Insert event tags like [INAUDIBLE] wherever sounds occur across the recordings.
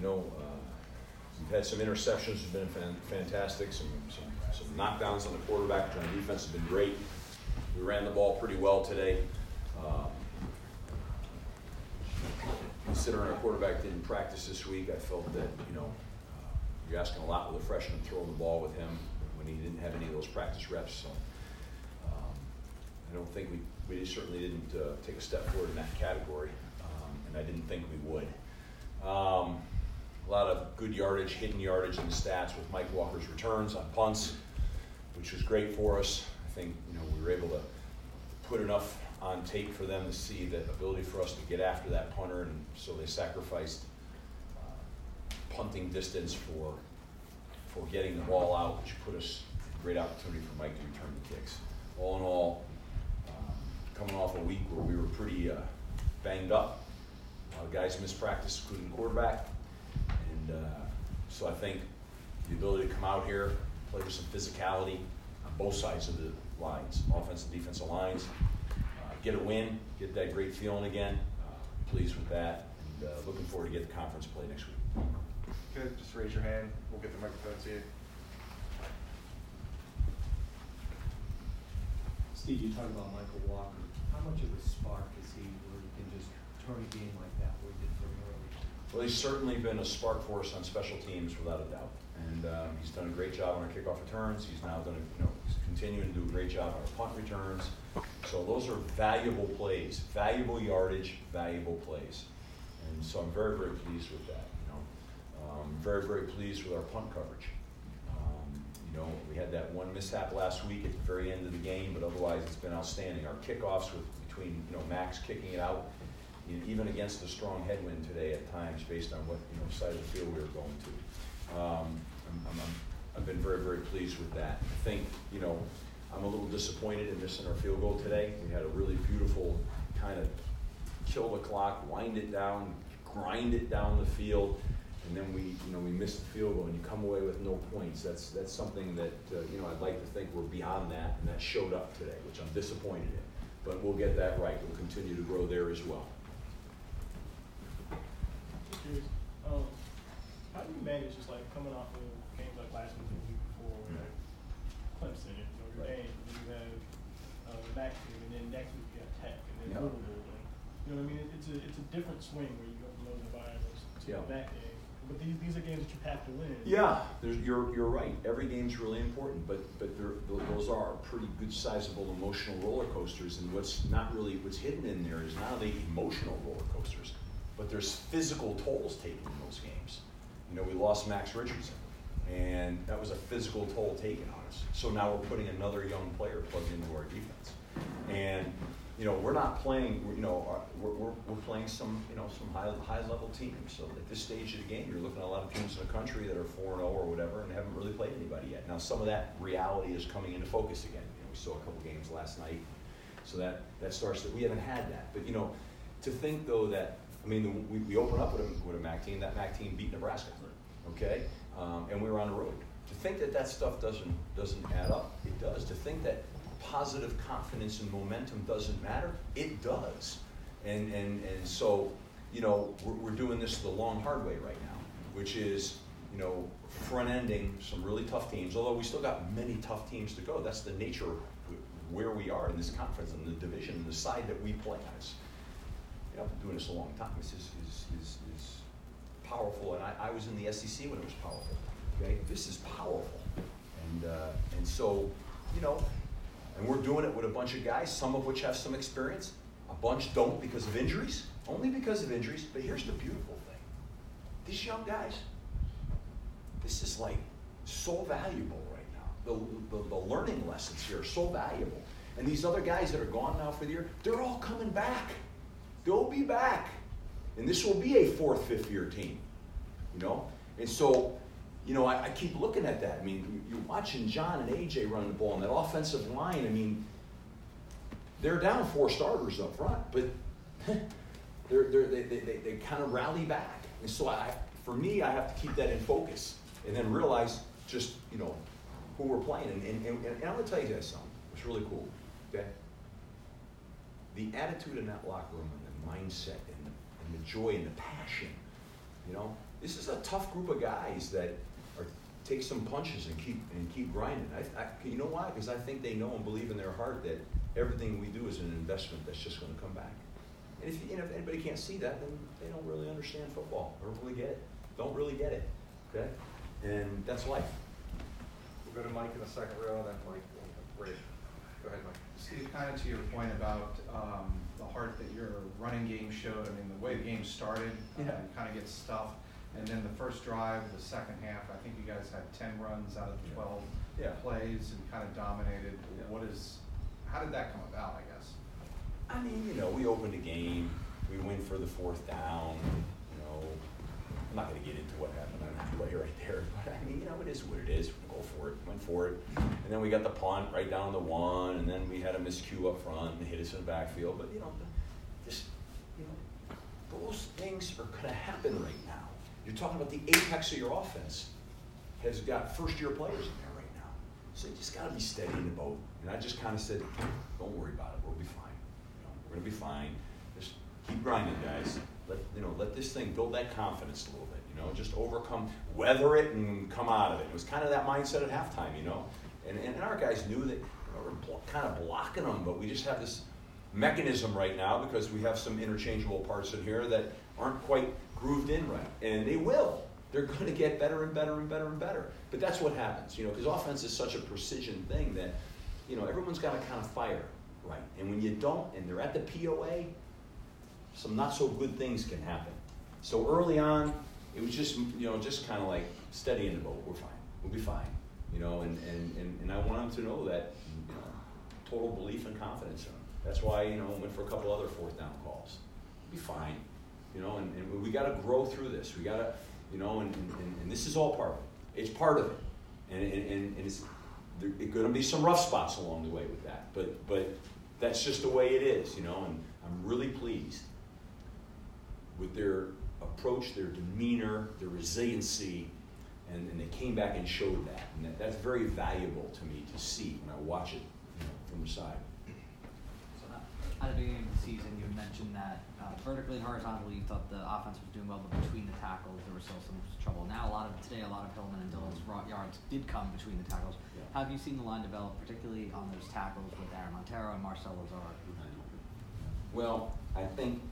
you know, uh, we've had some interceptions have been fan- fantastic, some, some, some knockdowns on the quarterback, which on defense have been great. We ran the ball pretty well today. Um, considering our quarterback didn't practice this week, I felt that, you know, uh, you're asking a lot with a freshman throwing the ball with him when he didn't have any of those practice reps. So um, I don't think we, we certainly didn't uh, take a step forward in that category, um, and I didn't think we would. Um, a lot of good yardage, hidden yardage in the stats with Mike Walker's returns on punts, which was great for us. I think you know we were able to put enough on tape for them to see the ability for us to get after that punter, and so they sacrificed uh, punting distance for for getting the ball out, which put us a great opportunity for Mike to return the kicks. All in all, um, coming off a week where we were pretty uh, banged up, guys missed practice, including quarterback, and uh, so I think the ability to come out here, play with some physicality on both sides of the lines, offensive and defensive lines, uh, get a win, get that great feeling again. Uh, pleased with that, and uh, looking forward to get the conference play next week. Good, just raise your hand, we'll get the microphone to you. Steve, you talked about Michael Walker. How much of a spark is he where he can just turn a game like that where he did for him early? Well, he's certainly been a spark for us on special teams without a doubt. And um, he's done a great job on our kickoff returns. He's now done, a, you know, he's continuing to do a great job on our punt returns. So those are valuable plays, valuable yardage, valuable plays. And so I'm very, very pleased with that. You know, um, very, very pleased with our punt coverage. Um, you know, we had that one mishap last week at the very end of the game, but otherwise it's been outstanding. Our kickoffs with between you know Max kicking it out even against a strong headwind today at times, based on what you know side of the field we were going to. Um, I'm, I've been very, very pleased with that. I think you know I'm a little disappointed in missing our field goal today. We had a really beautiful kind of kill the clock, wind it down, grind it down the field, and then we you know we missed the field goal and you come away with no points. That's that's something that uh, you know I'd like to think we're beyond that, and that showed up today, which I'm disappointed in. But we'll get that right. We'll continue to grow there as well. curious, um, you manage just like coming off of games like last week and the week before, where like Clemson and Notre. Dame, and then you have uh, team, and then next week you got Tech, and then Yeah. Louisville, you know what I mean? It's a it's a different swing where you go from those environments to Yeah. back game, but these these are games that you have to win. Yeah, there's, you're, you're right. Every game's really important, but, but those are pretty good sizable emotional roller coasters. And what's not really, what's hidden in there is not only emotional roller coasters, but there's physical tolls taken in those games. You know, we lost Max Richardson, and that was a physical toll taken on us. So now we're putting another young player plugged into our defense. And, you know, we're not playing, you know, uh, we're, we're, we're playing some, you know, some high, high level teams. So at this stage of the game, you're looking at a lot of teams in the country that are 4 and 0 or whatever and haven't really played anybody yet. Now, some of that reality is coming into focus again. You know, we saw a couple games last night. So that, that starts that we haven't had that. But, you know, to think though that, I mean, we, we open up with a, with a MAC team, that MAC team beat Nebraska, okay? Um, and we were on the road. To think that that stuff doesn't, doesn't add up, it does. To think that positive confidence and momentum doesn't matter, it does. And, and, and so, you know, we're, we're doing this the long, hard way right now, which is, you know, front ending some really tough teams, although we still got many tough teams to go. That's the nature of where we are in this conference and the division and the side that we play on. I've been doing this a long time. This is, is, is, is powerful, and I, I was in the SEC when it was powerful. Okay, this is powerful, and uh, and so, you know, and we're doing it with a bunch of guys, some of which have some experience, a bunch don't because of injuries, only because of injuries. But here's the beautiful thing: these young guys, this is like so valuable right now. The, the, the learning lessons here are so valuable. And these other guys that are gone now for the year, they're all coming back. They'll be back. And this will be a fourth, fifth year team. You know? And so, you know, I, I keep looking at that. I mean, you're watching John and AJ run the ball, and that offensive line, I mean, they're down four starters up front, but [LAUGHS] they're, they're, they, they, they, they kind of rally back. And so, I, for me, I have to keep that in focus and then realize just, you know, who we're playing. And, and, and, and I'm going to tell you guys something. It's really cool. Okay? The attitude in that locker room mindset and the, and the joy and the passion You know, this is a tough group of guys that are take some punches and keep and keep grinding. I, I you know why? Because I think they know and believe in their heart that everything we do is an investment that's just going to come back. And if, you if anybody can't see that, then they don't really understand football or really get it. Don't really get it. Okay? And that's life. We'll go to Mike in the second row, and then Mike, Ray. Go ahead, Mike. Steve, kind of to your point about um, the heart that your running game showed, I mean, the way the game started, uh, Yeah. you kind of get stuffed. And then the first drive, the second half, I think you guys had ten runs out of twelve Yeah. plays and kind of dominated. Yeah. What is, how did that come about, I guess? I mean, you know, we opened the game. We win for the fourth down. You know, I'm not going to get into what happened on that play right there, but I mean, you know, it is what it is. We go for it. Went for it, and then we got the punt right down the one, and then we had a miscue up front and hit us in the backfield. But you know, just you know, those things are going to happen right now. You're talking about the apex of your offense has got first year players in there right now. So you just got to be steady in the boat. And I just kind of said, don't worry about it. We'll be fine. You know, we're going to be fine. Just keep grinding, guys. Let you know, let this thing build that confidence a little bit. You know, just overcome, weather it, and come out of it. It was kind of that mindset at halftime. You know, and and, our guys knew that you know, we're kind of blocking them, but we just have this mechanism right now because we have some interchangeable parts in here that aren't quite grooved in right, and they will. They're going to get better and better and better and better. But that's what happens, you know, because offense is such a precision thing that, you know, everyone's got to kind of fire right. And when you don't, and they're at the POA, some not so good things can happen. So early on, it was just, you know, just kind of like steady in the boat. We're fine. We'll be fine. You know, and, and, and, and I want them to know that, you know, total belief and confidence in them. That's why, you know, went for a couple other fourth down calls. Be fine. You know, and, and we got to grow through this. We got to, you know, and, and, and this is all part of it. It's part of it. And, and, and, it's going to be some rough spots along the way with that. But, but that's just the way it is, you know, and I'm really pleased with their approach, their demeanor, their resiliency, and, and they came back and showed that. And that, that's very valuable to me to see when I watch it you know, from the side. So at the beginning of the season, you mentioned that uh, vertically and horizontally, you thought the offense was doing well, but between the tackles, there was still some trouble. Now, a lot of today, a lot of Hilliman and Dillon's yards did come between the tackles. Yeah. Have you seen the line develop, particularly on those tackles with Aaron Monteiro and Marcelo Lazard? Well, I think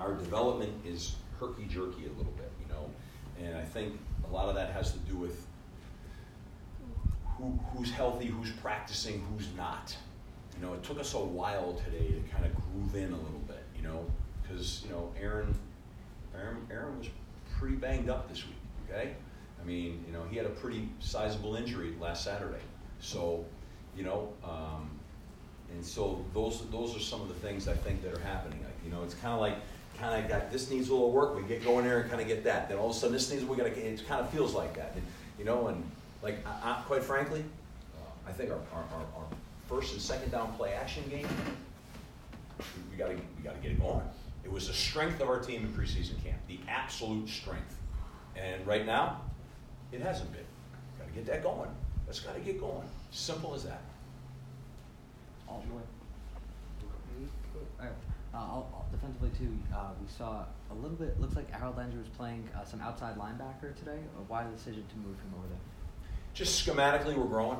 our development is herky jerky a little bit, you know, and I think a lot of that has to do with who, who's healthy, who's practicing, who's not. You know, it took us a while today to kind of groove in a little bit, you know, because you know Aaron, Aaron, Aaron was pretty banged up this week. Okay, I mean, you know, he had a pretty sizable injury last Saturday, so you know. Um, and so those those are some of the things I think that are happening. Like, you know, it's kind of like kind of got this needs a little work. We get going there and kind of get that. Then all of a sudden this needs we got to. It kind of feels like that, and, you know. And like I, I, quite frankly, uh, I think our, our, our, our first and second down play action game, we got to we got to get it going. It was the strength of our team in preseason camp, the absolute strength. And right now, it hasn't been. Got to get that going. That's got to get going. Simple as that. All joy. Alright, uh, I'll, I'll- defensively too, uh, we saw a little bit, looks like Harold Langer was playing uh, some outside linebacker today. Uh, Why the decision to move him over there? Just schematically, we're growing.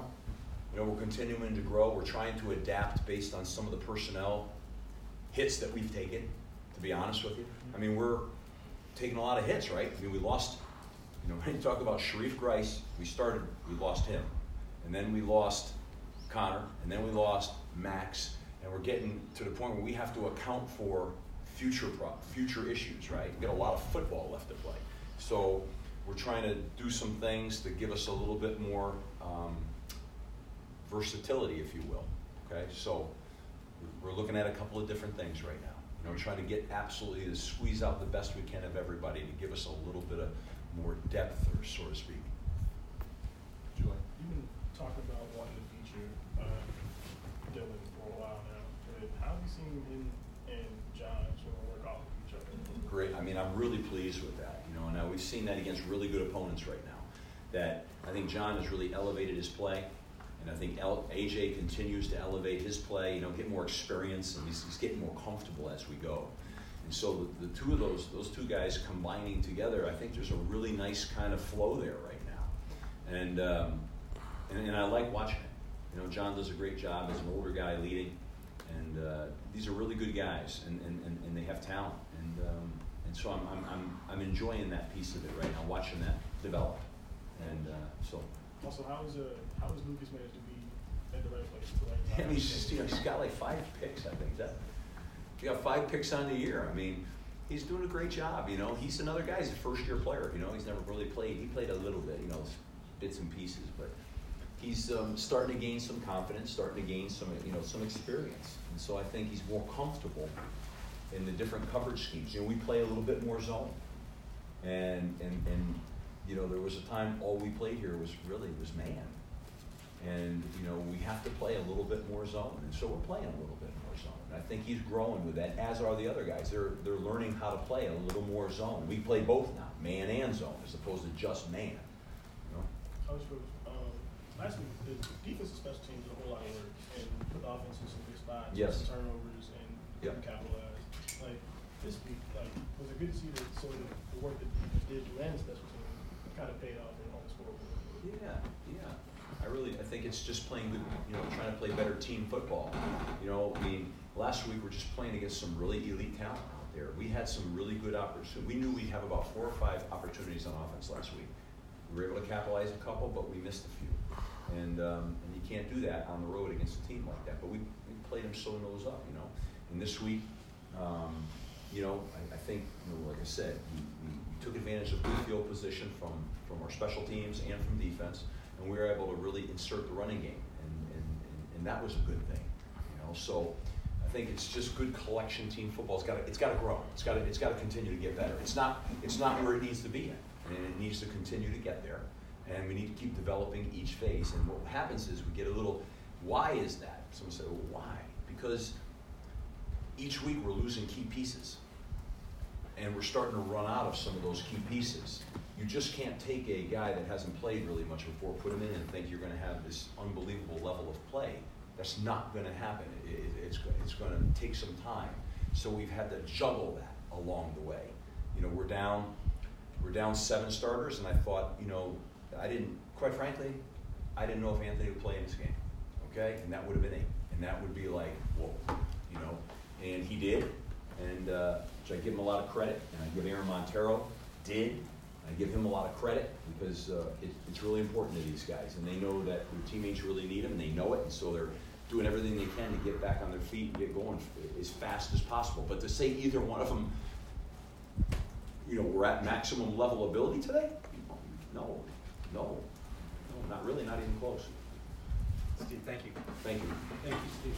You know, we're continuing to grow. We're trying to adapt based on some of the personnel hits that we've taken, to be honest with you. I mean, we're taking a lot of hits, right? I mean, we lost, you know, [LAUGHS] when you talk about Sharif Grice, we started, we lost him. And then we lost Connor, and then we lost Max, and we're getting to the point where we have to account for future pro- future issues, right? We've got a lot of football left to play. So we're trying to do some things to give us a little bit more um, versatility, if you will. Okay, so we're looking at a couple of different things right now. You know, trying to get absolutely to squeeze out the best we can of everybody to give us a little bit of more depth, or so to speak. Julie. You've been talking about wanting to feature uh, Dillon for a while now. But how have you seen him and John work off of each other? Great. I mean, I'm really pleased with that. You know, and now we've seen that against really good opponents right now. That I think John has really elevated his play, and I think AJ continues to elevate his play. You know, get more experience, and he's, he's getting more comfortable as we go. And And so the, the two of those, those two guys combining together, I think there's a really nice kind of flow there right now. And, um, and, and I like watching it. You know, John does a great job as an older guy leading, and uh, these are really good guys, and, and, and, and they have talent. And, um, and so I'm, I'm, I'm, I'm enjoying that piece of it right now, watching that develop. And uh, so, Also, how is, uh, how is Lucas managed to be at the right place the right time? I he's, just, you know, he's got like five picks, I think. That, he got five picks on the year. I mean, he's doing a great job. You know, he's another guy. He's a first year player. You know, he's never really played. He played a little bit, you know, bits and pieces, but he's um, starting to gain some confidence, starting to gain some, you know, some experience. And so I think he's more comfortable in the different coverage schemes. You know, we play a little bit more zone, and and and you know, there was a time all we played here was really was man, and you know, we have to play a little bit more zone, and so we're playing a little bit more zone. And I think he's growing with that, as are the other guys. They're they're learning how to play a little more zone. We play both now, man and zone, as opposed to just man. You know? Last week, the defensive special teams did a whole lot of work and put the offense in some good spots. Yes. some Turnovers and Yep. capitalize. Like, this week, like, was it good to see that sort of the work that the defense did and the special team kind of paid off in on the scoreboard? Yeah, yeah. I really, I think it's just playing good, you know, trying to play better team football. You know, I mean, last week we're just playing against some really elite talent out there. We had some really good opportunities. We knew we'd have about four or five opportunities on offense last week. We were able to capitalize a couple, but we missed a few. And, um, and you can't do that on the road against a team like that. But we, we played them so nose up, you know. And this week, um, you know, I, I think, you know, like I said, we, we, took advantage of good field position from, from our special teams and from defense, and we were able to really insert the running game, and, and, and, and that was a good thing, you know. So I think it's just good collection team football. It's got it's to grow. It's got it's to continue to get better. It's not, it's not where it needs to be and it needs to continue to get there. And we need to keep developing each phase. And what happens is we get a little, why is that? Someone said, well, why? Because each week we're losing key pieces. And we're starting to run out of some of those key pieces. You just can't take a guy that hasn't played really much before, put him in, and think you're going to have this unbelievable level of play. That's not going to happen. It, it, it's, it's going to take some time. So we've had to juggle that along the way. You know, we're down, we're down seven starters, and I thought, you know, I didn't, quite frankly, I didn't know if Anthony would play in this game. Okay, and that would have been it, and that would be like, whoa, you know, and he did, and uh, which I give him a lot of credit, and I give Aaron Monteiro did. I give him a lot of credit because uh, it, it's really important to these guys, and they know that their teammates really need them, and they know it, and so they're doing everything they can to get back on their feet and get going as fast as possible. But to say either one of them, you know, we're at maximum level ability today, no, no, no, not really, not even close. Steve, thank you. Thank you. Thank you, Steve.